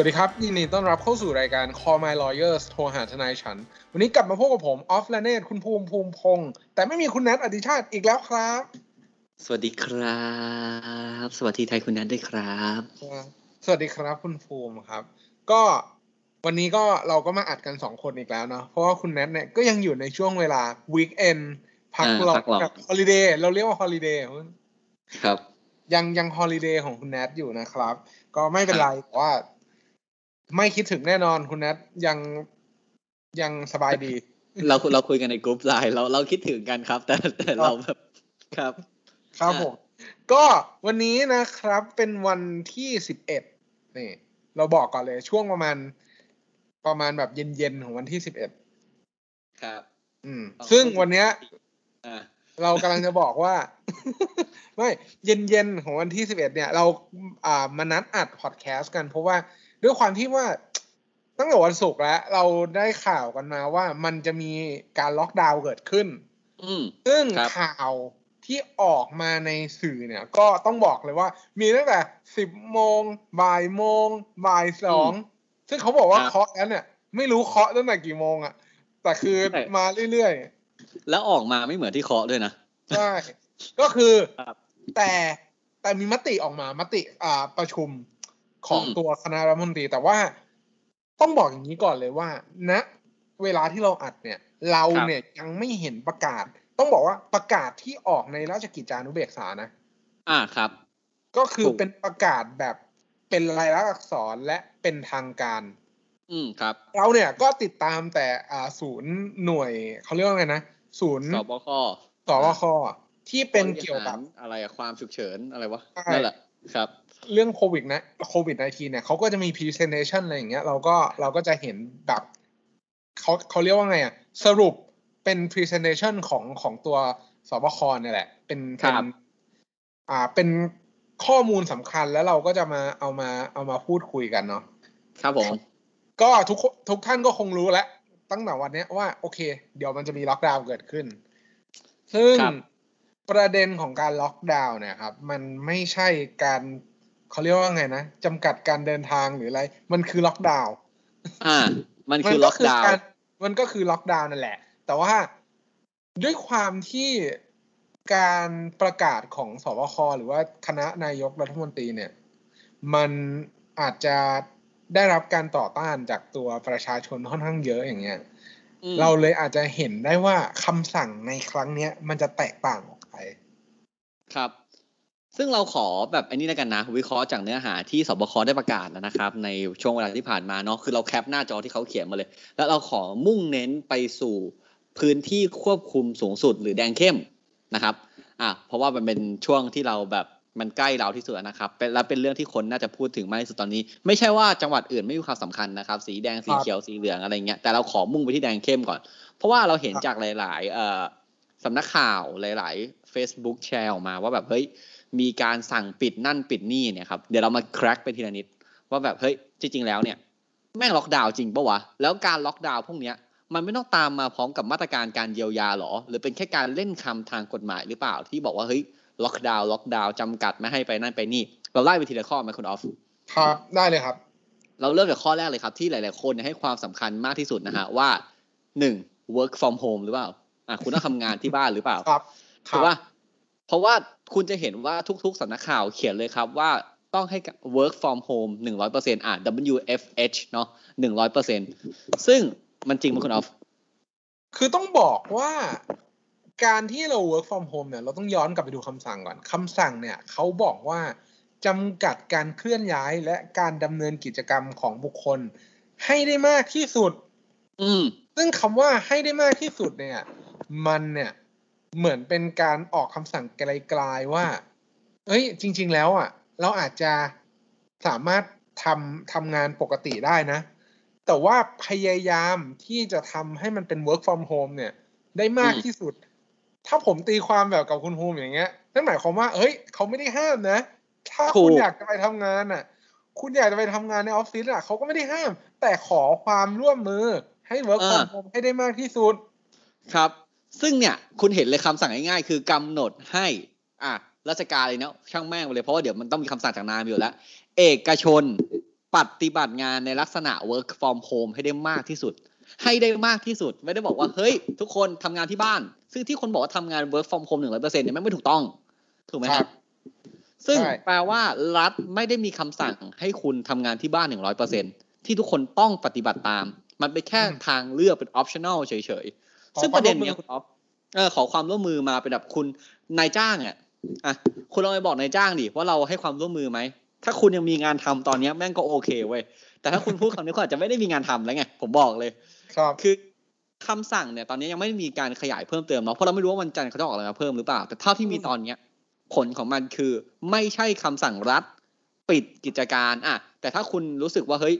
วัสดีครับยินดีต้อนรับเข้าสู่รายการ Call My Lawyers โทรหาทนายฉัน วันนี้กลับมาพบกับผม ออฟและเนตคุณภูมิภูมิพงษ์แต่ไม่มีคุณแนทอดิชาติอีกแล้วครับ สวัสดีครับ สวัสดีไทยคุณนัทด้วยครับ สวัสดีครับคุณภูมิครับ ก็วันนี้ก็เราก็มาอัดกันสองคนอีกแล้วเนาะเพราะว่าคุณแนทเนี่ยก็ยังอยู่ในช่วงเวลา weekend พักอ่าหลอพักร้อนแบบ holiday เราเรียกว่า holiday ครับ ยังยัง holiday ของคุณแนทอยู่นะครับ ก็ไม่เป็นไรแต่ว่า ไม่คิดถึงแน่นอนคุณแนทยังยังสบายดี เราเราคุยกันในกลุ่มไลน์เราเราคิดถึงกันครับ แต่แต่เราแบบครับ ครับอ่าผมก็วันนี้นะครับเป็นวันที่สิบเอ็ดนี่ เราบอกก่อนเลยช่วงประมาณ ประมาณแบบเย็นๆของวันที่สิบเอ็ดครับ อืม ซึ่งวันเนี้ยอ่าเรากำลังจะบอกว่าไม่เย็นๆของวันที่สิบเอ็ดเนี่ย เราอ่ามานัดอัดพอดแคสต์กันเพราะว่า ด้วยความที่ว่าตั้งแต่วันศุกร์แล้ว เราได้ข่าวกันมาว่ามันจะมีการล็อกดาวน์เกิดขึ้นอืมซึ่งครับข่าวที่ออกมาในสื่อเนี่ย ก็ต้องบอกเลยว่า มีตั้งแต่สิบโมงบ่ายโมงบ่ายสองซึ่งเขาบอกว่าครับเคาะแล้วเนี่ย ไม่รู้เคาะตั้งแต่กี่โมงอะแต่คือใช่มาเรื่อยแล้วออกมาไม่เหมือนที่เคาะด้วยนะๆใช่ก็คือครับแต่แต่มีมติออกมามติอ่าประชุม ของอืมตัวคณะรัฐมนตรี แต่ว่าต้องบอกอย่างนี้ก่อนเลยว่าณเวลาที่เราอัดเนี่ย เราเนี่ยยังไม่เห็นประกาศ ต้องบอกว่าประกาศที่ออกในราชกิจจานุเบกษานะ อ่าครับ ก็คือถูกเป็นประกาศแบบเป็นลายลักษณ์อักษรและเป็นทางการ อืมครับ เราเนี่ยก็ติดตามแต่อ่าศูนย์หน่วยเขาเรียกว่าไงนะศูนย์สบคสวคที่เป็นเกี่ยวกับอะไรอะความฉุกเฉินอะไรวะใช่นั่นแหละครับ เรื่องโควิดนะโควิด -19 เนี่ยเขาก็จะมี presentation อะไรอย่างเงี้ยเราก็เราก็จะเห็นแบบเขาเขาเรียกว่าไงอะสรุปเป็น presentation ของของตัวสบคเนี่ยแหละ เป็นเป็นครับอ่าเป็นข้อมูลสำคัญแล้วเราก็จะมาเอามาเอามาพูดคุยกันเนาะครับผม ก็ทุกคนทุกท่านก็คงรู้แล้ว ตั้งแต่วันเนี้ยว่า โอเค เดี๋ยวมันจะมีล็อกดาวน์เกิดขึ้น ซึ่งครับประเด็นของการล็อกดาวน์เนี่ยครับ มันไม่ใช่การ เขาเรียกว่าไงนะจำกัดการเดินทางหรืออะไร มันคือล็อกดาวน์อ่า มันคือล็อกดาวน์การมันก็คือล็อกดาวน์นั่นแหละ แต่ว่าด้วยความที่การประกาศของสบคหรือว่าคณะนายกรัฐมนตรีเนี่ย มันอาจจะได้รับการต่อต้านจากตัวประชาชนค่อนข้างเยอะอย่างเงี้ยอืมเราเลยอาจจะเห็นได้ว่าคำสั่งในครั้งเนี้ย มันจะแตกต่างออกไป ครับ ซึ่งเราขอแบบอันนี้แล้วกันนะ วิเคราะห์จากเนื้อหาที่สบคได้ประกาศนะครับ ในช่วงเวลาที่ผ่านมาเนาะคือเราแคปหน้าจอที่เขาเขียนมาเลย แล้วเราขอมุ่งเน้นไปสู่พื้นที่ควบคุมสูงสุดหรือแดงเข้มนะครับอะเพราะว่ามันเป็นช่วงที่เราแบบมันใกล้เราที่สุดนะครับเป็นและเป็นเรื่องที่คนน่าจะพูดถึงมากที่สุดตอนนี้ ไม่ใช่ว่าจังหวัดอื่นไม่มีความสำคัญนะครับ สีแดงสีเขียวสีเหลืองอะไรเงี้ยแต่เราขอมุ่งไปที่แดงเข้มก่อน เพราะว่าเราเห็นจากหลาย ๆ เอ่อสำนักข่าวหลาย ๆ Facebook แชร์ออกมาว่าแบบเฮ้ย มีการสั่งปิดนั่นปิดนี่เนี่ยครับเดี๋ยวเรามาแคร็กไปทีละนิด ว่าแบบเฮ้ยจริง ๆ แล้วเนี่ยแม่งล็อกดาวน์จริงปะวะแล้วการล็อกดาวน์พวกเนี้ยมันไม่ต้องตามมาพร้อมกับมาตรการการเยียวยาหรอ หรือเป็นแค่การเล่นคำทางกฎหมายหรือเปล่าที่บอกว่าเฮ้ยล็อกดาวน์ล็อกดาวน์จำกัดไม่ให้ไปนั่นไปนี่ เราไล่ไปทีละข้อไหมคุณออฟครับได้เลยครับ เราเริ่มจากข้อแรกเลยครับ ที่หลาย ๆ คนเนี่ยให้ความสำคัญมากที่สุดนะฮะว่าหนึ่ง work from home หรือเปล่าอะคุณต้องทำงานที่บ้านหรือเปล่า ครับคถูรักบว่าเพราะว่า คุณจะเห็นว่าทุกๆสำนักข่าวเขียนเลยครับว่าต้องให้ work from home หนึ่งร้อยเปอร์เซ็นต์อะ WFH เนาะหนึ่งร้อยเปอร์เซ็นต์ซึ่งมันจริงไหมคุณออฟ คือต้องบอกว่าการที่เรา work from home เนี่ย เราต้องย้อนกลับไปดูคำสั่งก่อน คำสั่งเนี่ยเขาบอกว่าจำกัดการเคลื่อนย้ายและการดำเนินกิจกรรมของบุคคล ให้ได้มากที่สุด อืม ซึ่งคำว่าให้ได้มากที่สุดเนี่ย มันเนี่ย เหมือนเป็นการออกคำสั่งไกลๆว่า เอ้ย จริง ๆ แล้วอะ เราอาจจะสามารถทำทำงานปกติได้นะ แต่ว่าพยายามที่จะทำให้มันเป็น work from home เนี่ย ได้มากที่สุด ถ้าผมตีความแบบกับคุณภูมิอย่างเงี้ยนั่นหมายความว่าเฮ้ย เขาไม่ได้ห้ามนะ ถ้าคุณอยากจะไปทำงานอะ คุณอยากจะไปทำงานในออฟฟิศอะเขาก็ไม่ได้ห้าม แต่ขอความร่วมมือให้ work from home ให้ได้มากที่สุด ครับ ซึ่งเนี่ยคุณเห็นเลยคำสั่งง่ายๆ คือกำหนดให้อะราชการเลยเนาะช่างแม่งไปเลยเพราะว่าเดี๋ยวมันต้องมีคำสั่งจากนายอยู่แล้ว เอกชนปฏิบัติงานในลักษณะ work from home ให้ได้มากที่สุด ให้ได้มากที่สุด ไม่ได้บอกว่าเฮ้ย ทุกคนทำงานที่บ้าน ซึ่งที่คนบอกว่าทำงาน work from home หนึ่งร้อยเปอร์เซ็นต์เนี่ยแม่งไม่ถูกต้อง ถูกไหมคครัรับบซึ่งใช่แปลว่ารัฐไม่ได้มีคำสั่งให้คุณทำงานที่บ้านหนึ่งร้อยเปอร์เซ็นที่ทุกคนต้องปฏิบัติตาม มันเป็นแค่ทางเลือกเป็น optional เฉยๆ ซึ่งประเด็นเนี้ยคุณอ๊อฟเออขอความร่วมมือมาเป็นแบบคุณนายจ้างอะอะคุณลองไปบอกนายจ้างดิว่าเราให้ความร่วมมือไหมถ้าคุณยังมีงานทำตอนเนี้ยแม่งก็โอเคเว้ยแต่ถ้าคุณพูดคำนี้คุณอาจจะไม่ได้มีงานทำแล้วไงผมบอกเลย ครับคือคำสั่งเนี่ยตอนนี้ยังไม่มีการขยายเพิ่มเติมเนาะเพราะเราไม่รู้ว่าวันจันทร์เขาจะออกอะไรมาเพิ่มหรือเปล่า แต่เท่าที่มีตอนเนี้ยผลของมันคือไม่ใช่คำสั่งรัฐ ปิดกิจการอะแต่ถ้าคุณรู้สึกว่าเฮ้ย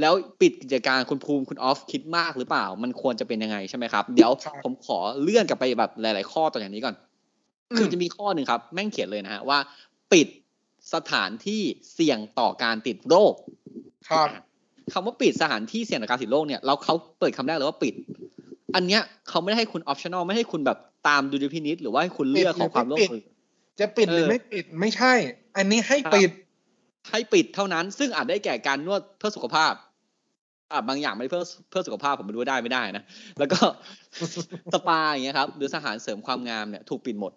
แล้วปิดกิจการคุณภูมิคุณออฟคิดมากหรือเปล่า มันควรจะเป็นยังไงใช่ไหมครับ เดี๋ยวครับผมขอเลื่อนกลับไปแบบหลาย ๆ ข้อต่ออย่างนี้ก่อนอืมคือจะมีข้อหนึ่งครับ แม่งเขียนเลยนะฮะว่า ปิดสถานที่เสี่ยงต่อการติดโรคครับคำว่าปิดสถานที่เสี่ยงต่อการติดโรคเนี่ยเราเขาเปิดคำแรกเลยว่าปิด อันเนี้ยเขาไม่ได้ให้คุณออปชั่นอลไม่ให้คุณแบบตามดูดิพินิษหรือว่าให้คุณเลือกขอความร่วมมือจะปิดหรือเออไม่ปิดไม่ใช่ อันนี้ให้ครับปิดให้ปิดเท่านั้น ซึ่งอาจได้แก่การนวดเพื่อสุขภาพ อ่าบางอย่างไม่ได้เพื่อเพื่อสุขภาพผมไม่รู้ว่าได้ไม่ได้นะ แล้วก็สปาอย่างเงี้ยครับ หรือสถานเสริมความงามเนี่ย ถูกปิดหมด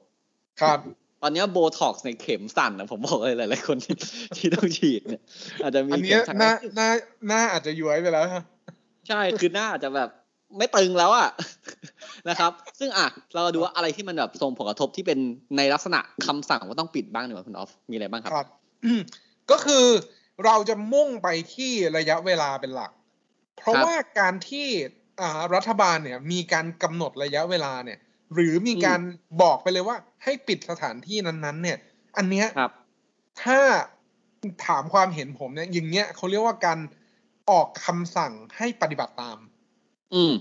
ครับ ตอนเนี้โบท็อกซ์ในเข็มสั่นนะผมบอกเลยหลายๆคนที่ที่ต้องฉีดเนี่ย อาจจะมีอันเข็เนี้ยมสั่นหน้าหน้าหน้าอาจจะย้วยไปแล้วฮะใช่คือหน้าอาจจะแบบไม่ตึงแล้วอะนะครับ ซึ่งอะเราดูว่าอะไรที่มันแบบส่งผลกระทบที่เป็นในลักษณะคำสั่งว่าต้องปิดบ้างดีกว่าคุณออฟมีอะไรบ้างครับครับอืมก็คือเราจะมุ่งไปที่ระยะเวลาเป็นหลัก เพราะครับว่าการที่อ่ารัฐบาลเนี่ยมีการกำหนดระยะเวลาเนี่ย หรือมีการบอกไปเลยว่า ให้ปิดสถานที่นั้นๆ เนี่ย อันเนี้ยครับถ้าถามความเห็นผมเนี่ยอย่างเงี้ยเขาเรียกว่าการออกคำสั่งให้ปฏิบัติตาม อืม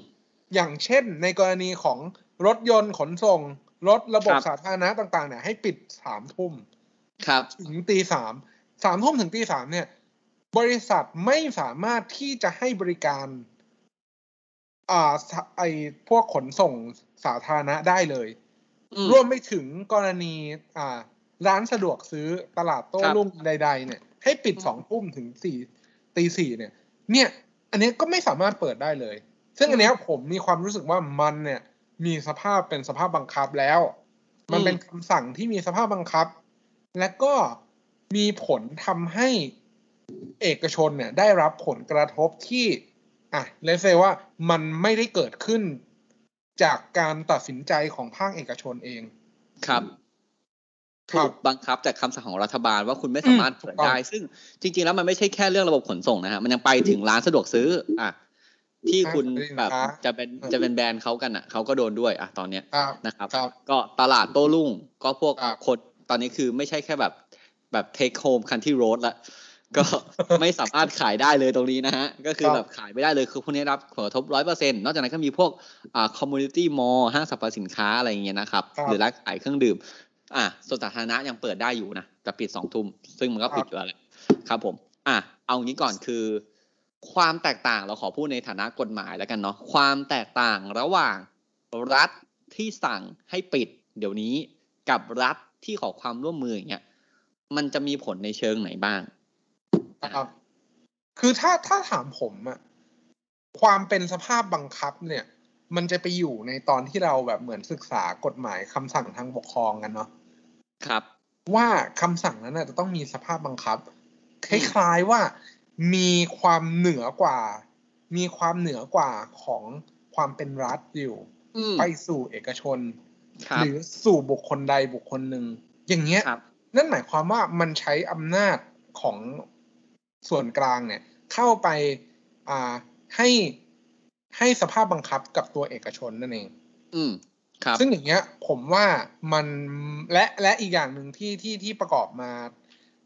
อย่างเช่นในกรณีของรถยนต์ขนส่ง รถระบบครับสาธารณะต่าง ๆ เนี่ยให้ปิดสามทุ่มครับถึงตีสามสามทุ่มถึงตีสามเนี่ย บริษัทไม่สามารถที่จะให้บริการ อ่าสะไอพวกขนส่งสาธารณะได้เลยอืมรวมไปถึงกรณี อ่า ร้านสะดวกซื้อตลาดโต้ครับรุ่งใด ๆ เนี่ย ให้ปิดสองทุ่มถึงสี่ตีสี่เนี่ย เนี่ย อันเนี้ยก็ไม่สามารถเปิดได้เลย ซึ่งอันเนี้ยผมมีความรู้สึกว่ามันเนี่ย มีสภาพเป็นสภาพบังคับแล้ว มันเป็นคำสั่งที่มีสภาพบังคับ และก็มีผลทำให้ เอกชนเนี่ยได้รับผลกระทบที่อะเลเซว่ามันไม่ได้เกิดขึ้นจากการตัดสินใจของภาคเอกชนเอง ครับครัถูบกบังคับจากคำสั่งของรัฐบาลว่าคุณไม่สามารถอืมถูเปิดกต้องได้ ซึ่งจริง ๆ แล้วมันไม่ใช่แค่เรื่องระบบขนส่งนะฮะ มันยังไปถึงร้านสะดวกซื้อ อะ ที่คุณแบบจะเป็นจะเป็นแบรนด์เขากันอะเขาก็โดนด้วย อะตอนเนี้ยครับนะครับครับ ก็ตลาดโต้รุ่งก็พวกครับคนตอนนี้คือไม่ใช่แค่แบบแบบ take home country road ละ ก็ไม่สามารถขายได้เลยตรงนี้นะฮะ ก็คือครับแบบขายไม่ได้เลยคือพวกนี้รับผลกระทบร้อยเปอร์เซ็นต์นอกจากนั้นก็มีพวกอ่า community mall ห้างสรรพสินค้าอะไรอย่างเงี้ยนะครับครับ หรือร้านขายเครื่องดื่ม อะส่วนสาธารณะยังเปิดได้อยู่นะแต่ปิดสองทุ่มซึ่งมันก็ปิดอยู่แล้วแหละครับผมอะเอางี้ก่อนคือ ความแตกต่างเราขอพูดในฐานะกฎหมายแล้วกันเนาะความแตกต่างระหว่างรัฐที่สั่งให้ปิด เดี๋ยวนี้กับรัฐที่ขอความร่วมมืออย่างเงี้ยมันจะมีผลในเชิงไหนบ้าง ครับ คือถ้าถ้าถามผมอะความเป็นสภาพบังคับเนี่ย มันจะไปอยู่ในตอนที่เราแบบเหมือนศึกษากฎหมายคำสั่งทางปกครองกันเนาะครับ ว่าคำสั่งนั้นนะจะต้องมีสภาพบังคับ คล้ายๆว่ามีความเหนือกว่า มีความเหนือกว่าของความเป็นรัฐอยู่อืมไปสู่เอกชนครับหรือสู่บุคคลใดบุคคลหนึ่งอย่างเงี้ยครับนั่นหมายความว่ามันใช้อำนาจของ ส่วนกลางเนี่ยเข้าไปอ่าให้ให้สภาพบังคับกับตัวเอกชนนั่นเอง อืมครับ ซึ่งอย่างเงี้ย ผมว่ามันและและอีกอย่างหนึ่งที่ที่ที่ประกอบมา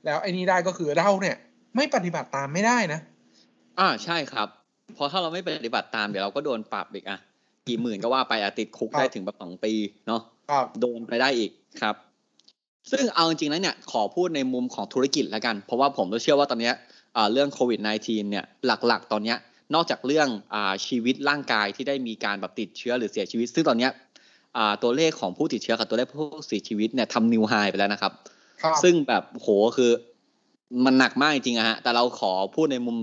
แล้วไอ้นี้ได้ก็คือเราเนี่ย ไม่ปฏิบัติตามไม่ได้นะ อ่าใช่ครับ เพราะถ้าเราไม่ปฏิบัติตามเดี๋ยวเราก็โดนปรับอีกอะกี่หมื่นก็ว่าไปอาติดคุกครับได้ถึงแบบสองปีเนาะครับโดนไปได้อีกครับ ซึ่งเอาจริงๆแล้วเนี่ยขอพูดในมุมของธุรกิจแล้วกัน เพราะว่าผมก็เชื่อว่าตอนเนี้ยอ่า เรื่องโควิด -19 เนี่ยหลักๆ ตอนเนี้ยนอกจากเรื่องอาชีวิตร่างกายที่ได้มีการแบบติดเชื้อหรือเสียชีวิต ซึ่งตอนเนี้ยอ่าตัวเลขของผู้ติดเชื้อกับตัวเลขผู้เสียชีวิตเนี่ยทำนิวไฮไปแล้วนะครับครับซึ่งแบบโหคือมันหนักมากจริงๆอะฮะ แต่เราขอพูดในมุม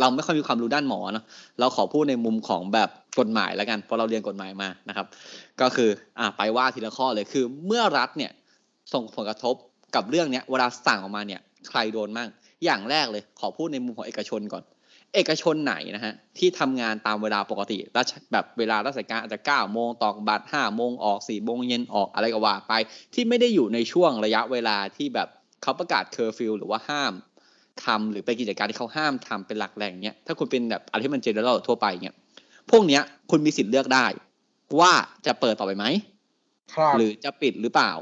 เราไม่ค่อยมีความรู้ด้านหมอเนาะ เราขอพูดในมุมของแบบกฎหมายแล้วกัน เพราะเราเรียนกฎหมายมานะครับ ก็คืออ่าไปว่าทีละข้อเลย คือเมื่อรัฐเนี่ยส่งผลกระทบกับเรื่องเนี้ยเวลาสั่งออกมาเนี่ยใครโดนมั่ง อย่างแรกเลยขอพูดในมุมของเอกชนก่อน เอกชนไหนนะฮะที่ทำงานตามเวลาปกติราชแบบเวลาราชการอาจจะเก้าโมงตอกบัตรห้าโมงออกสี่โมงเย็นออกอะไรก็ว่าไป ที่ไม่ได้อยู่ในช่วงระยะเวลาที่แบบเขาประกาศเคอร์ฟิวหรือว่าห้ามทำหรือเป็นกิจการที่เขาห้ามทำเป็นหลักแหล่งเนี้ยถ้าคุณเป็นแบบอะไรที่มันเจเนอเรลทั่วไปเนี้ยพวกเนี้ยคุณมีสิทธิ์เลือกได้ ว่าจะเปิดต่อไปไหมครับหรือจะปิดหรือเปล่า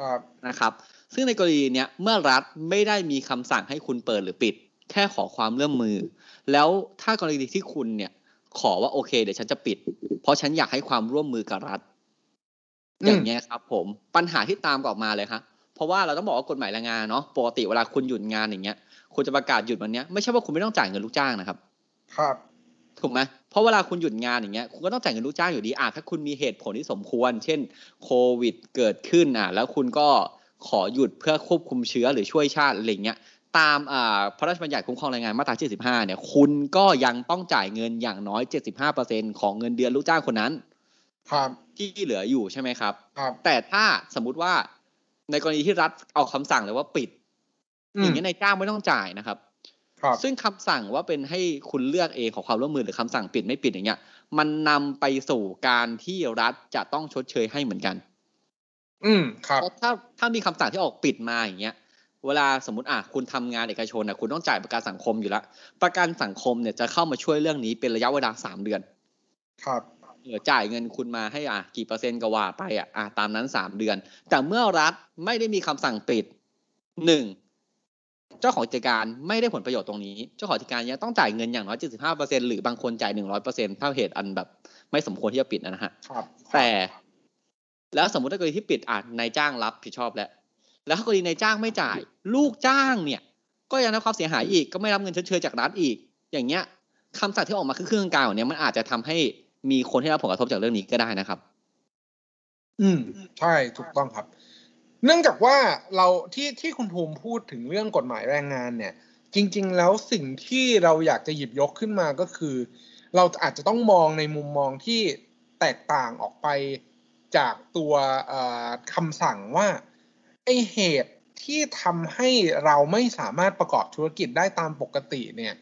ครับนะครับ ซึ่งในกรณีเนี้ยเมื่อรัฐไม่ได้มีคำสั่งให้คุณเปิดหรือปิด แค่ขอความร่วมมือ แล้วถ้ากรณีที่คุณเนี่ย ขอว่าโอเค เดี๋ยวฉันจะปิด เพราะฉันอยากให้ความร่วมมือกับรัฐอืมอย่างเงี้ยครับ ผมปัญหาที่ตามกลับมาเลยครับเพราะว่าเราต้องบอกว่ากฎหมายแรงงานเนาะปกติเวลาคุณหยุดงานอย่างเงี้ยคุณจะประกาศหยุดวันเนี้ยไม่ใช่ว่าคุณไม่ต้องจ่ายเงินลูกจ้างนะครับ ครับถูกไหมเพราะเวลาคุณหยุดงานอย่างเงี้ยคุณก็ต้องจ่ายเงินลูกจ้างอยู่ดีอะถ้าคุณมีเหตุผลที่สมควร เช่น โควิดเกิดขึ้นอะ แล้วคุณก็ ขอหยุดเพื่อควบคุมเชื้อหรือช่วยชาติอะไรเงี้ยตามอ่าพระราชบัญญัติคุ้มครองแรงงานมาตรา 75 เนี่ย คุณก็ยังต้องจ่ายเงินอย่างน้อย 75%ของเงินเดือนลูกจ้างคนนั้น ครับ ที่เหลืออยู่ใช่ไหมครับ ครับ แต่ถ้าสมมุติว่าในกรณีที่รัฐเอาคำสั่งเลยว่าปิด อย่างเงี้ยนายจ้างไม่ต้องจ่ายนะครับ ครับ ซึ่งคำสั่งว่าเป็นให้คุณเลือกเองของความร่วมมือหรือคำสั่งปิดไม่ปิดอย่างเงี้ย มันนำไปสู่การที่รัฐจะต้องชดเชยให้เหมือนกัน อืมครับเพราะถ้าถ้ามีคำสั่งที่ออกปิดมาอย่างเงี้ย เวลาสมมติอะคุณทำงานเอกชนอะคุณต้องจ่ายประกันสังคมอยู่แล้วประกันสังคมเนี่ยจะเข้ามาช่วยเรื่องนี้เป็นระยะเวลาสามเดือน ครับเออจ่ายเงินคุณมาให้อะกี่เปอร์เซ็นต์ก็ว่าไปอะอะตามนั้นสามเดือน แต่เมื่อรัฐไม่ได้มีคำสั่งปิดหนึ่งเจ้าของกิจการไม่ได้ผลประโยชน์ตรงนี้ เจ้าของกิจการยังต้องจ่ายเงินอย่างน้อย 75เปอร์เซ็นหรือบางคนจ่าย 100เปอร์เซ็นถ้าเหตุอันแบบ ไม่สมควรที่จะปิดนะฮะครับแต่ แล้วสมมติถ้ากรณีที่ปิดอะนายจ้างรับผิดชอบแล้ว แล้วถ้ากรณีนายจ้างไม่จ่าย ลูกจ้างเนี่ย ก็ยังได้ความเสียหายอีกก็ไม่รับเงินชดเชยจากรัฐอีก อย่างเงี้ยคำสั่งที่ออกมาคือเครื่องกลางเนี้ยมันอาจจะทำให้มีคนที่รับผลกระทบจากเรื่องนี้ก็ได้นะครับ อืมใช่ถูกต้องครับ เนื่องจากว่าเราที่ที่คุณภูมิพูดถึงเรื่องกฎหมายแรงงานเนี่ย จริง ๆ แล้วสิ่งที่เราอยากจะหยิบยกขึ้นมาก็คือ เราอาจจะต้องมองในมุมมองที่แตกต่างออกไป จากตัวเอ่อคำสั่งว่าไอเหตุที่ทำให้เราไม่สามารถประกอบธุรกิจได้ตามปกติเนี่ย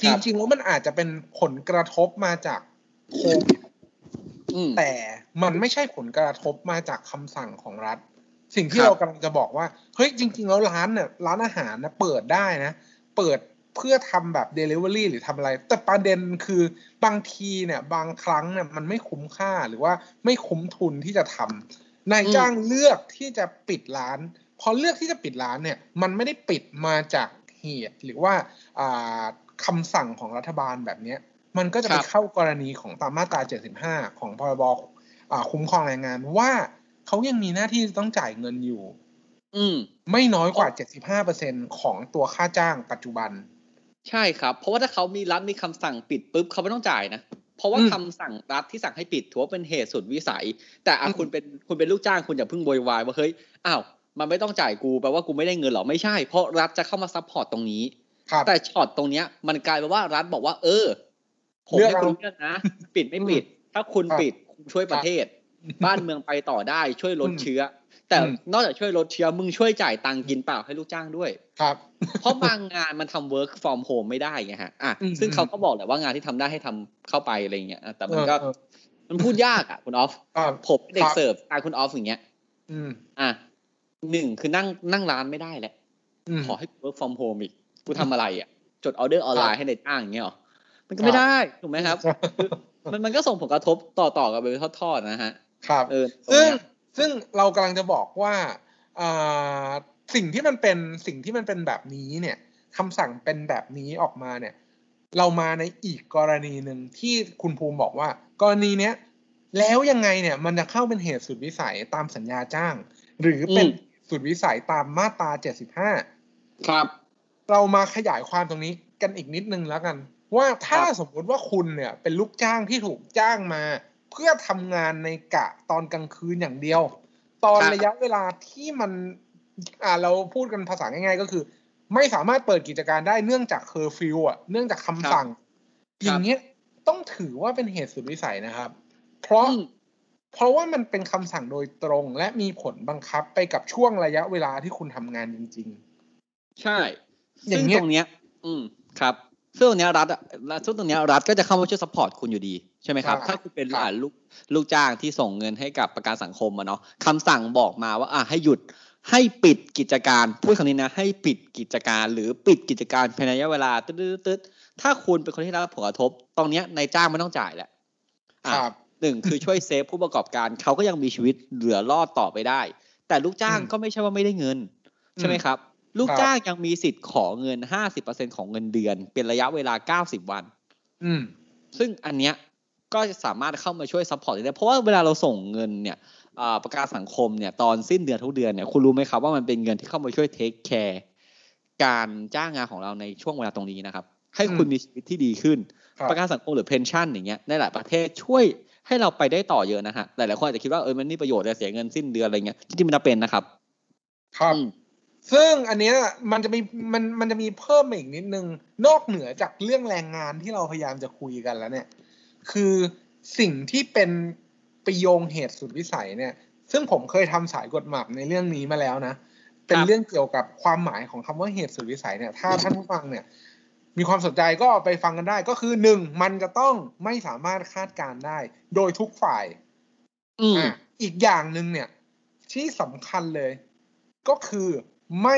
คจรับริงๆแล้วมันอาจจะเป็นผลกระทบมาจากโควิดอืมแต่มันไม่ใช่ผลกระทบมาจากคำสั่งของรัฐ สิ่งที่ครับเรากำลังจะบอกว่า เฮ้ยจริง ๆ แล้วร้านเนี่ยร้านอาหารนะเปิดได้นะ เปิด เพื่อทำแบบ Delivery หรือทำอะไร แต่ประเด็นคือบางทีเนี่ยบางครั้งเนี่ยมันไม่คุ้มค่าหรือว่าไม่คุ้มทุนที่จะทำนายจ้างเลือกที่จะปิดร้าน พอเลือกที่จะปิดร้านเนี่ยมันไม่ได้ปิดมาจากเหตุหรือว่าอ่าคำสั่งของรัฐบาลแบบเนี้ยมันก็จะไปครับเข้ากรณีของตามมาตรา 75 ของพรบอ่าคุ้มครองแรงงานว่าเขายังมีหน้าที่ต้องจ่ายเงินอยู่ อืมไม่น้อยกว่า 75%ของตัวค่าจ้างปัจจุบัน ใช่ครับ เพราะว่าถ้าเขามีรัฐมีคำสั่งปิดปุ๊บเขาไม่ต้องจ่ายนะเพราะว่าอืมคำสั่งรัฐที่สั่งให้ปิดถือว่าเป็นเหตุสุดวิสัย แต่อะอืมคุณเป็นคุณเป็นลูกจ้างคุณอย่าเพิ่งโวยวายว่าเฮ้ยอ้าวมันไม่ต้องจ่ายกูแปลว่ากูไม่ได้เงินหรอไม่ใช่ เพราะรัฐจะเข้ามา support ตรงนี้ครับแต่ช็อตตรงเนี้ย มันกลายเป็นว่ารัฐบอกว่า เออผมเลือกให้คุณเอาเลือกนะปิดไม่ปิด ถ้าคุณครับปิดคุณช่วยประเทศ บ้านเมืองไปต่อได้ช่วยลดอืมเชื้อ แต่อืมนอกจากช่วยลดเชื้อมึงช่วยจ่ายตังค์กินเปล่าให้ลูกจ้างด้วย ครับ เพราะบางงานมันทำ work from home ไม่ได้ไงฮะ อะอืมซึ่งเขาก็บอกแหละว่างานที่ทำได้ให้ทำเข้าไปอะไรเงี้ยอะแต่มันก็เออเออมันพูดยากอะคุณออฟอ่าผมเป็นเด็กรับเสิร์ฟตายคุณออฟอย่างเงี้ย อืม อะหนึ่งคือนั่งนั่งร้านไม่ได้แหละอืมขอให้ work from home อีก กูทำอะไรอะ จดออเดอร์ออนไลน์ครับให้นายจ้างอย่างเงี้ยหรอ มันก็ครับไม่ได้ถูกไหมครับ มันมันก็ส่งผลกระทบต่อต่อกันเป็นทอดๆนะฮะ ครับ เออตรงซึ่งเนี้ย ซึ่งเรากำลังจะบอกว่าอ่าสิ่งที่มันเป็นสิ่งที่มันเป็นแบบนี้เนี่ยคำสั่งเป็นแบบนี้ออกมาเนี่ย เรามาในอีกกรณีหนึ่งที่คุณภูมิบอกว่า กรณีเนี้ยแล้วยังไงเนี่ยมันจะเข้าเป็นเหตุสุดวิสัยตามสัญญาจ้าง หรือเป็นอืมสุดวิสัยตามมาตราเจ็ดสิบห้าครับ เรามาขยายความตรงนี้กันอีกนิดนึงแล้วกัน ว่าถ้าครับสมมุติว่าคุณเนี่ยเป็นลูกจ้างที่ถูกจ้างมา เพื่อทำงานในกะตอนกลางคืนอย่างเดียว ตอนระยะเวลาที่มันอ่าเราพูดกันภาษาง่ายๆ ก็คือ ไม่สามารถเปิดกิจการได้เนื่องจากเคอร์ฟิวอะเนื่องจากคำสั่ง อย่างเงี้ยต้องถือว่าเป็นเหตุสุดวิสัยนะครับ เพราะอืมเพราะว่ามันเป็นคำสั่งโดยตรงและมีผลบังคับไปกับช่วงระยะเวลาที่คุณทำงานจริงใช่อย่างเงี้ยซึ่งตรงเนี้ย อืมครับ ซึ่งตรงเนี้ยรัฐอะซึ่งตรงเนี้ยรัฐก็จะเข้ามาช่วย support คุณอยู่ดีใช่ไหมครับครับถ้าคุณเป็นครับอ่าลูกลูกจ้างที่ส่งเงินให้กับประกันสังคมอะเนาะคำสั่งบอกมาว่าอ่าให้หยุดให้ปิดกิจการพูดคำนี้นะให้ปิดกิจการหรือปิดกิจการภายในระยะเวลาตึ๊ดตึ๊ดตึ๊ดถ้าคุณเป็นคนที่ได้รับผลกระทบ ตรงเนี้ยนายจ้างไม่ต้องจ่ายแหละๆอะครับหนึ่งคือช่วย save ผู้ประกอบการเขาก็ยังมีชีวิตเหลือรอดต่อไปได้ แต่ลูกจ้างอืมก็ไม่ใช่ว่าไม่ได้เงิน ใช่ไหมครับ ครับลูกจ้างยังมีสิทธิ์ขอเงิน50%ของเงินเดือน เป็นระยะเวลา90วัน อืม ซึ่งอันเนี้ยก็จะสามารถเข้ามาช่วย support ได้เพราะว่าเวลาเราส่งเงินเนี่ยอ่าประกันสังคมเนี่ยตอนสิ้นเดือนทุกเดือนเนี่ยคุณรู้ไหมครับว่ามันเป็นเงินที่เข้ามาช่วยเทคแคร์การจ้างงานของเราในช่วงเวลาตรงนี้นะครับ ให้คุณอืมมีชีวิตที่ดีขึ้นครับประกันสังคมหรือเพนชั่นอย่างเงี้ยในหลายประเทศช่วยให้เราไปได้ต่อเยอะนะฮะหลายๆคนอาจจะคิดว่าเออมันนี่ประโยชน์แต่เสียเงินสิ้นเดือนอะไรเงี้ยจริงๆมันจะเป็นนะครับครับอืม ซึ่งอันเนี้ยมันจะมีมันมันจะมีเพิ่มมาอีกนิดนึง นอกเหนือจากเรื่องแรงงานที่เราพยายามจะคุยกันแล้วเนี่ย คือสิ่งที่เป็นประโยงเหตุสุดวิสัยเนี่ย ซึ่งผมเคยทำสายกฎหมายในเรื่องนี้มาแล้วนะเป็นครับเรื่องเกี่ยวกับความหมายของคำว่าเหตุสุดวิสัยเนี่ย ถ้าท่านผู้ฟังเนี่ย มีความสนใจก็ไปฟังกันได้ ก็คือหนึ่งมันจะต้องไม่สามารถคาดการณ์ได้ โดยทุกฝ่ายอืมอะอีกอย่างหนึ่งเนี่ย ที่สำคัญเลย ก็คือ ไม่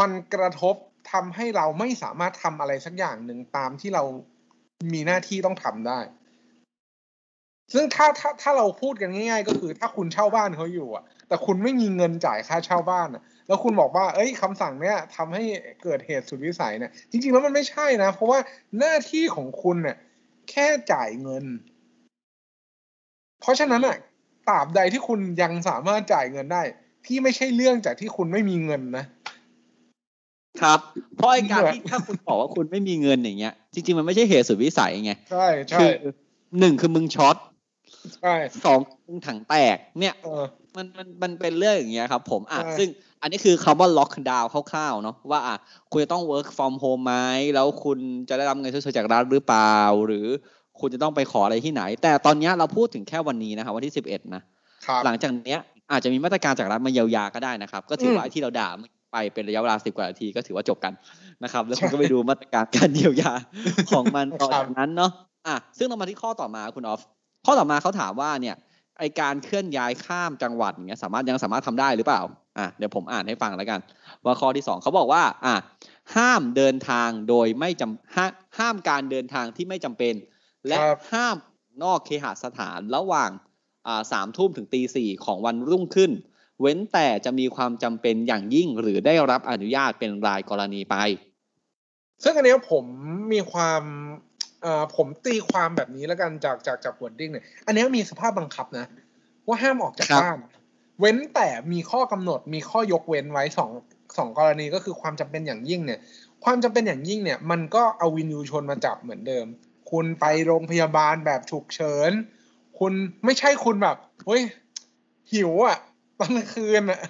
มันกระทบทำให้เราไม่สามารถทำอะไรสักอย่างหนึ่งตามที่เรามีหน้าที่ต้องทำได้ ซึ่งถ้าถ้าถ้าเราพูดกันง่าย ๆ ก็คือถ้าคุณเช่าบ้านเขาอยู่อะ แต่คุณไม่มีเงินจ่ายค่าเช่าบ้านอะ แล้วคุณบอกว่า เอ้ยคำสั่งเนี้ยทำให้เกิดเหตุสุดวิสัยเนี่ย จริงๆแล้วมันไม่ใช่นะ เพราะว่าหน้าที่ของคุณเนี่ยแค่จ่ายเงิน เพราะฉะนั้นอะตราบใดที่คุณยังสามารถจ่ายเงินได้ ที่ไม่ใช่เรื่องจากที่คุณไม่มีเงินนะ ครับ เพราะไอ้การเหมือนที่ถ้าคุณบอกว่าคุณไม่มีเงินอย่างเงี้ย จริง ๆ มันไม่ใช่เหตุสุดวิสัยไงใช่ใช่คือหนึ่งคือมึงช็อตใช่สองมึงถังแตก เนี่ยเออมันมันมันเป็นเรื่องอย่างเงี้ยครับ ผมอะใช่ซึ่งอันนี้คือคำว่าล็อกดาวน์คร่าวๆเนาะว่าอะคุณจะต้อง work from home ไหมแล้วคุณจะได้รับเงินชดเชยจากรัฐหรือเปล่า หรือคุณจะต้องไปขออะไรที่ไหน แต่ตอนเนี้ยเราพูดถึงแค่วันนี้นะครับวันที่สิบเอ็ดนะครับหลังจากเนี้ย อาจจะมีมาตรการจากรัฐมาเยียวยาก็ได้นะครับ ก็ถือว่าอืมไอ้ที่เราด่าไปเป็นระยะเวลาสิบกว่านาทีก็ถือว่าจบกันนะครับ แล้วคุณก็ไปดูมาตรการการเยียวยาของมันต่อจากนั้นเนาะอะซึ่งเรามาที่ข้อต่อมาคุณออฟข้อต่อมาเขาถามว่าเนี่ยไอการเคลื่อนย้ายข้ามจังหวัดอย่างเงี้ยสามารถยังสามารถทำได้หรือเปล่าอะเดี๋ยวผมอ่านให้ฟังแล้วกัน ว่าข้อที่สองเขาบอกว่าอะห้ามเดินทางโดยไม่จำห้าห้ามการเดินทางที่ไม่จำเป็น และครับห้ามนอกเคหสถานระหว่างอ่า สามทุ่มถึงตีสี่ของวันรุ่งขึ้น เว้นแต่จะมีความจำเป็นอย่างยิ่งหรือได้รับอนุญาตเป็นรายกรณีไป ซึ่งอันเนี้ยผมมีความเอ่อผมตีความแบบนี้แล้วกันจากจากจาก wording เนี่ยอันเนี้ยมีสภาพบังคับนะ ว่าห้ามออกจากครับบ้าน เว้นแต่มีข้อกำหนดมีข้อยกเว้นไว้สองสองกรณีก็คือความจำเป็นอย่างยิ่งเนี่ย ความจำเป็นอย่างยิ่งเนี่ย มันก็เอาวิญญูชนมาจับเหมือนเดิม คุณไปโรงพยาบาลแบบฉุกเฉิน คุณไม่ใช่คุณแบบเฮ้ยหิวอะตอนกลางคืนอะ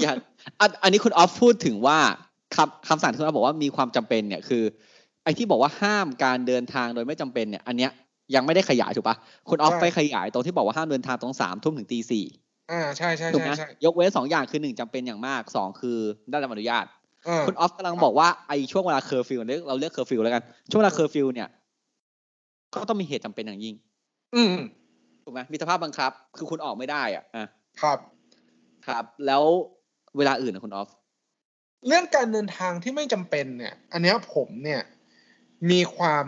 อย่าอันอันนี้คุณออฟพูดถึงว่าคำคำสั่งที่คุณออฟบอกว่ามีความจำเป็นเนี่ยคือ ไอ้ที่บอกว่าห้ามการเดินทางโดยไม่จำเป็นเนี่ย อันเนี้ยยังไม่ได้ขยายถูกปะคุณออฟใช่ไปขยายตรงที่บอกว่าห้ามเดินทางตรงสามทุ่มถึงตีสี่อ่าใช่ใช่ถูกใช่ไหมใช่ยกเว้นสองอย่างคือหนึ่งจำเป็นอย่างมากสองคือได้รับอนุญาตอ่าคุณออฟกำลังบอกว่าไอ้ช่วงเวลาเคอร์ฟิวเราเรียกเคอร์ฟิวแล้วกัน ช่วงเวลาเคอร์ฟิวเนี่ย ก็ต้องมีเหตุจำเป็นอย่างยิ่ง อืม ถูกไหมมีสภาพบังคับ คือคุณออกไม่ได้อะอะครับครับ แล้วเวลาอื่นนะคุณออฟเรื่องการเดินทางที่ไม่จำเป็นเนี่ย อันเนี้ยผมเนี่ย มีความ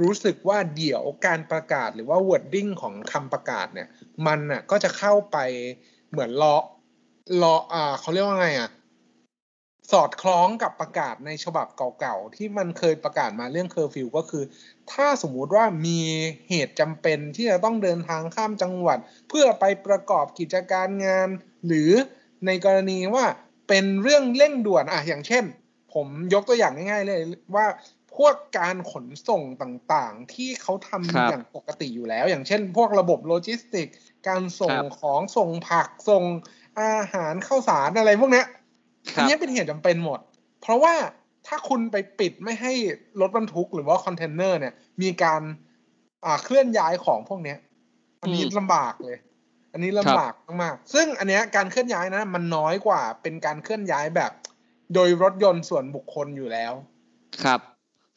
รู้สึกว่าเดี๋ยวการประกาศหรือว่า wording ของคำประกาศเนี่ย มันน่ะก็จะเข้าไปเหมือนรอรออ่าเขาเรียกว่าไงอะ สอดคล้องกับประกาศในฉบับเก่าๆ ที่มันเคยประกาศมาเรื่องเคอร์ฟิวก็คือ ถ้าสมมุติว่ามีเหตุจำเป็นที่จะต้องเดินทางข้ามจังหวัด เพื่อไปประกอบกิจการงาน หรือในกรณีว่าเป็นเรื่องเร่งด่วนอะอย่างเช่น ผมยกตัวอย่างง่ายๆเลยว่าพวกการขนส่งต่างๆ ที่เขาทำครับอย่างปกติอยู่แล้ว อย่างเช่น พวกระบบโลจิสติก การส่งครับของส่งผักส่งอาหารข้าวสารอะไรพวกเนี้ยค อันรับนี้เป็นเหตุจำเป็นหมด เพราะว่าถ้าคุณไปปิดไม่ให้รถบรรทุกหรือว่าคอนเทนเนอร์เนี่ย มีการอ่าเคลื่อนย้ายของพวกเนี้ย อันนี้อืมลำบากเลย อันนี้ลำบากมากๆซึ่งอันเนี้ยการเคลื่อนย้ายนะ มันน้อยกว่าเป็นการเคลื่อนย้ายแบบ โดยรถยนต์ส่วนบุคคลอยู่แล้ว ครับ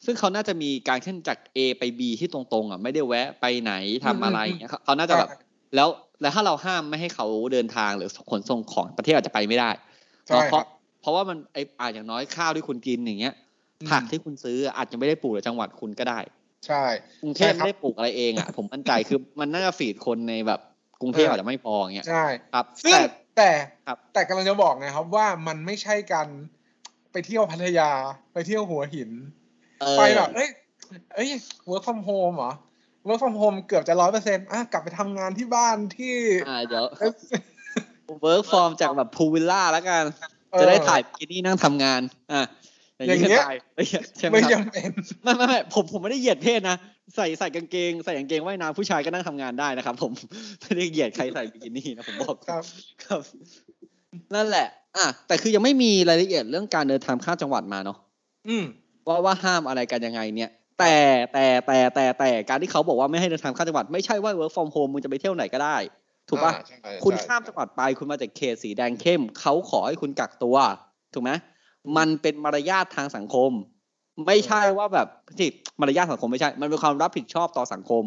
ซึ่งเขาน่าจะมีการขึ้นจาก A ไป B ที่ตรงๆอะไม่ได้แวะไปไหนทำอะไรอย่างเงี้ยเขาเขาน่าจะแบบแล้วแล้วถ้าเราห้ามไม่ให้เขาเดินทางหรือขนส่งของประเทศอาจจะไปไม่ได้ใช่เนาะเพครัราะบ เพราะว่ามันไออาจอย่างน้อยข้าวที่คุณกินอย่างเงี้ยอืมผักที่คุณซื้ออาจจะไม่ได้ปลูกในจังหวัดคุณก็ได้ ใช่กรุงเทใช่พครับไม่ได้ปลูกอะไรเองอะผมมั่นใจคือมันน่าจะฟีดคนในแบบกรุงเทพเออออาจจะไม่พออย่างเงี้ยใช่ครับซึ่งแต่แต่ครับแต่กำลังจะบอกไงครับว่ามันไม่ใช่การไปเที่ยวพัทยาไปเที่ยวหัวหินเออไปแบบเอ้ยเอ้ย work from home เหรอ work from home เกือบจะร้อยเปอร์เซ็นต์อะกลับไปทำงานที่บ้านที่อ่าเดี๋ยว work from จากแบบ pool villa แล้วกันเออ จะได้ถ่ายบิกินี่นั่งทำงาน อะอย่างนี้อย่างเงี้ยก็ได้ไม่ใช่ไหมไม่ครับจำเป็นไม่ไม่ไม่ผมผมไม่ได้เหยียดเพศนะใส่ใส่กางเกงใส่กางเกงว่ายน้ำผู้ชายก็นั่งทำงานได้นะครับ ผมไม่ได้เหยียดใครใส่บิกินี่นะผมบอกครับครับ นั่นแหละ อะแต่คือยังไม่มีรายละเอียดเรื่องการเดินทางข้ามจังหวัดมาเนาะอืมว่าว่าห้ามอะไรกันยังไงเนี่ย แต่แต่แต่แต่แต่การที่เขาบอกว่าไม่ให้เดินทางข้ามจังหวัดไม่ใช่ว่า work from home มึงจะไปเที่ยวไหนก็ได้ ถูกปะอ่าใช่ใช่คุณข้ามจังหวัดไปคุณมาจากเขตสีแดงเข้มเขาขอให้คุณกักตัว ถูกไหมมันเป็นมารยาททางสังคม ไม่ใช่ว่าแบบที่มารยาทสังคมไม่ใช่ มันเป็นความรับผิดชอบต่อสังคม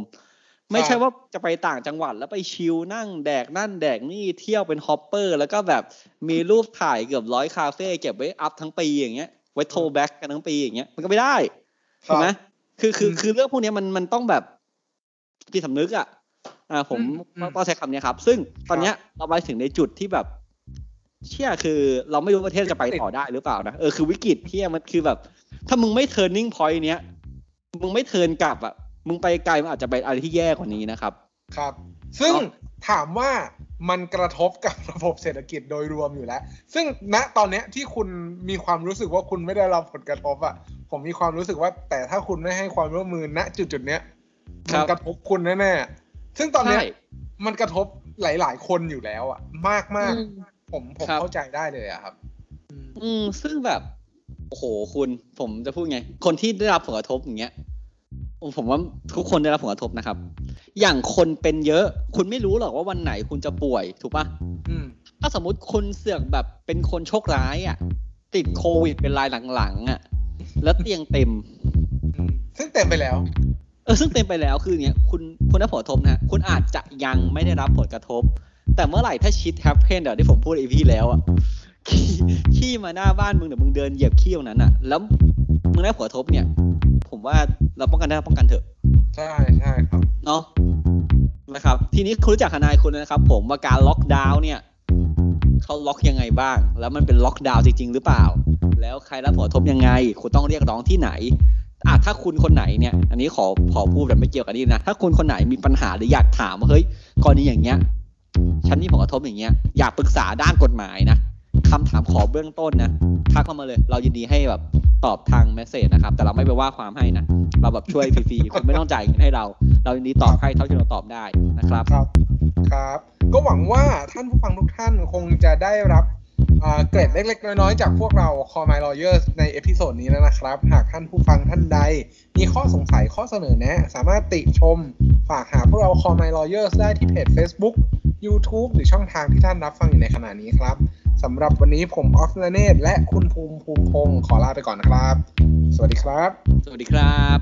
ไม่ใช่ว่าจะไปต่างจังหวัดแล้วไป chill นั่งแดกนั่นแดกนี่เที่ยวเป็น hopper แล้วก็แบบมีรูปถ่ายเกือบร้อยคาเฟ่เก็บไว้อัพทั้งปีอย่างเงี้ยไว้โทรแบ็กกันทั้งปีอย่างเงี้ยมันก็ไม่ได้คถูรักบไหมคือคืออืมคือเรื่องพวกเนี้ยมันมันต้องแบบจิตสำนึกอะ อ่าผมอืมอืมต้องใช้คำเนี้ยครับ ซึ่งตอนเนี้ยเราไปถึงในจุดที่แบบ เชื่อคือเราไม่รู้ประเทศจะไปต่อได้หรือเปล่านะเออคือวิกฤตที่มันคือแบบ ถ้ามึงไม่ turning point เนี้ยมึงไม่เทิร์นกลับอะมึงไปไกลมันอาจจะไปอะไรที่แย่กว่านี้นะครับ ครับ ซึ่งเนาะถามว่ามันกระทบกับระบบเศรษฐกิจโดยรวมอยู่แล้ว ซึ่งณตอนเนี้ยที่คุณมีความรู้สึกว่าคุณไม่ได้รับผลกระทบอะ ผมมีความรู้สึกว่า แต่ถ้าคุณไม่ให้ความร่วมมือณจุดจุดๆเนี้ยครัมับนกระทบคุณแน่ๆ ซึ่งตอนเนี้ยใช่มันกระทบหลาย ๆ คนอยู่แล้วอะมากมากอืมผมผมครับเข้าใจได้เลยอะครับอืมอืมซึ่งแบบ โอ้โหคุณ ผมจะพูดไง คนที่ได้รับผลกระทบอย่างเงี้ยผมว่าทุกคนได้รับผลกระทบนะครับ อย่างคนเป็นเยอะ คุณไม่รู้หรอกว่าวันไหนคุณจะป่วยถูกปะอืมถ้าสมมติคุณเสือกแบบเป็นคนโชคร้ายอะ ติดโควิดเป็นรายหลังๆอะ แล้วเตียงเต็มอืมซึ่งเต็มไปแล้ว เออซึ่งเต็มไปแล้วคืออย่างเงี้ยคุณคุณได้ผลกระทบนะฮะคุณอาจจะยังไม่ได้รับผลกระทบ แต่เมื่อไหร่ถ้า shit happen เดี๋ยวที่ผมพูด EP แล้วอะขี้ขี้มาหน้าบ้านมึงเดี๋ยวมึงเดินเหยียบขี้ตรงนั้นอะ แล้วมึงได้ผลกระทบเนี่ย ผมว่าเราป้องกันได้ป้องกันเถอะ ใช่ใช่ครับเนาะนะครับ ทีนี้คุณรู้จักทนายคุณนะครับ ผมว่าการล็อกดาวน์เนี่ยเขาล็อกยังไงบ้าง แล้วมันเป็นล็อกดาวน์จริง ๆ หรือเปล่า แล้วใครรับผลกระทบยังไง คุณต้องเรียกร้องที่ไหน อะถ้าคุณคนไหนเนี่ยอันนี้ขอขอพูดแบบไม่เกี่ยวกับนี่นะ ถ้าคุณคนไหนมีปัญหาหรืออยากถามว่าเฮ้ยกรณีอย่างเงี้ยฉันมีผลกระทบอย่างเงี้ยอยากปรึกษาด้านกฎหมายนะคำถามขอเบื้องต้นนะทักเข้ามาเลย เรายินดีให้แบบตอบทาง message นะครับ แต่เราไม่ไปว่าความให้นะ เราแบบช่วยฟรีๆคุณไม่ต้องจ่ายเงินให้เรา เรายินดีตอบให้เท่าที่เราตอบได้นะครับ ครับ ครับ ก็หวังว่าท่านผู้ฟังทุกท่านคงจะได้รับ เกร็ดเล็กๆ น้อยๆ จากพวกเรา Call My Lawyers ใน episode นี้แล้วนะครับ หากท่านผู้ฟังท่านใด มีข้อสงสัยข้อเสนอแนะ สามารถติชม ฝากหาพวกเรา Call My Lawyers ได้ที่เพจ Facebook YouTube หรือช่องทางที่ท่านรับฟังอยู่ในขณะนี้ครับสำหรับวันนี้ผมออฟนเนตและคุณภูมิภูมิพงศ์ขอลาไปก่อนนะครับ สวัสดีครับ สวัสดีครับ